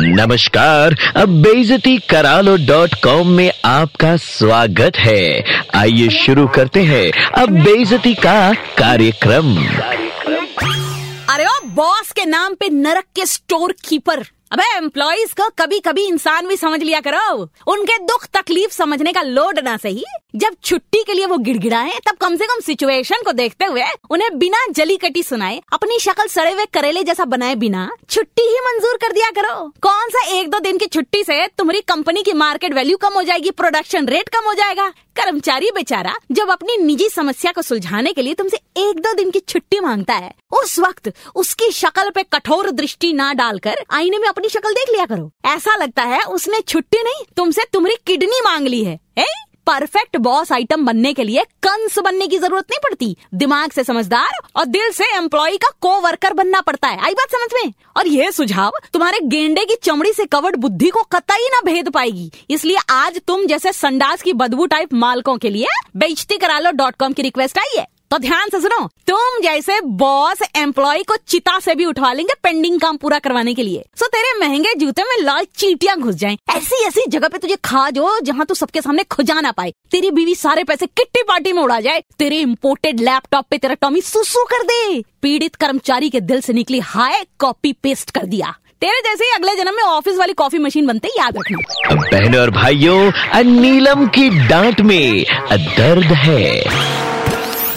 नमस्कार, अब बेजती करालो डॉट कॉम में आपका स्वागत है। आइए शुरू करते हैं अब बेजती का कार्यक्रम। अरे ओ बॉस के नाम पे नरक के स्टोर कीपर अबे एम्प्लॉइज को कभी कभी इंसान भी समझ लिया करो। उनके दुख तकलीफ़ समझने का लोड ना सही। जब छुट्टी के लिए वो गिड़गिड़ाए, तब कम से कम सिचुएशन को देखते हुए उन्हें बिना जली कटी सुनाए, अपनी शक्ल सड़े हुए करेले जैसा बनाए बिना छुट्टी ही मंजूर कर दिया करो। कौन सा एक दो दिन की छुट्टी से तुम्हारी कंपनी की मार्केट वैल्यू कम हो जाएगी प्रोडक्शन रेट कम हो जाएगा? कर्मचारी बेचारा जब अपनी निजी समस्या को सुलझाने के लिए तुमसे एक दो दिन की छुट्टी माँगता है, उस वक्त उसकी शक्ल पे कठोर दृष्टि ना डालकर आईने में अपनी शक्ल देख लिया करो ऐसा लगता है उसने छुट्टी नहीं, तुमसे तुम्हारी किडनी मांग ली है ए? परफेक्ट बॉस आइटम बनने के लिए कंस बनने की ज़रूरत नहीं पड़ती। दिमाग से समझदार और दिल से एम्प्लॉय का को वर्कर बनना पड़ता है। आई बात समझ में? और यह सुझाव तुम्हारे गेंडे की चमड़ी से कवर्ड बुद्धि को कतई ना भेद पाएगी। इसलिए आज तुम जैसे संडास की बदबू टाइप मालकों के लिए बेचती करालो डॉट कॉम की रिक्वेस्ट आई है। तो ध्यान से सुनो, तुम जैसे बॉस एम्प्लॉय को चिता से भी उठवा लेंगे पेंडिंग काम पूरा करवाने के लिए। सो तेरे महँगे जूते में लाल चीटियाँ घुस जाएँ। ऐसी ऐसी जगह पे तुझे खा जो, जहाँ तू सबके सामने खुजा ना पाए। तेरी बीवी सारे पैसे किट्टी पार्टी में उड़ा जाए। तेरे इम्पोर्टेड लैपटॉप पे तेरा टॉमी सुसु कर दे। पीड़ित कर्मचारी के दिल से निकली हाय कॉपी पेस्ट कर दिया। तेरे जैसे ही अगले जन्म में ऑफ़िस वाली कॉफ़ी मशीन बनते, याद रखना। बहनों और भाइयों नीलम की डांट में दर्द है।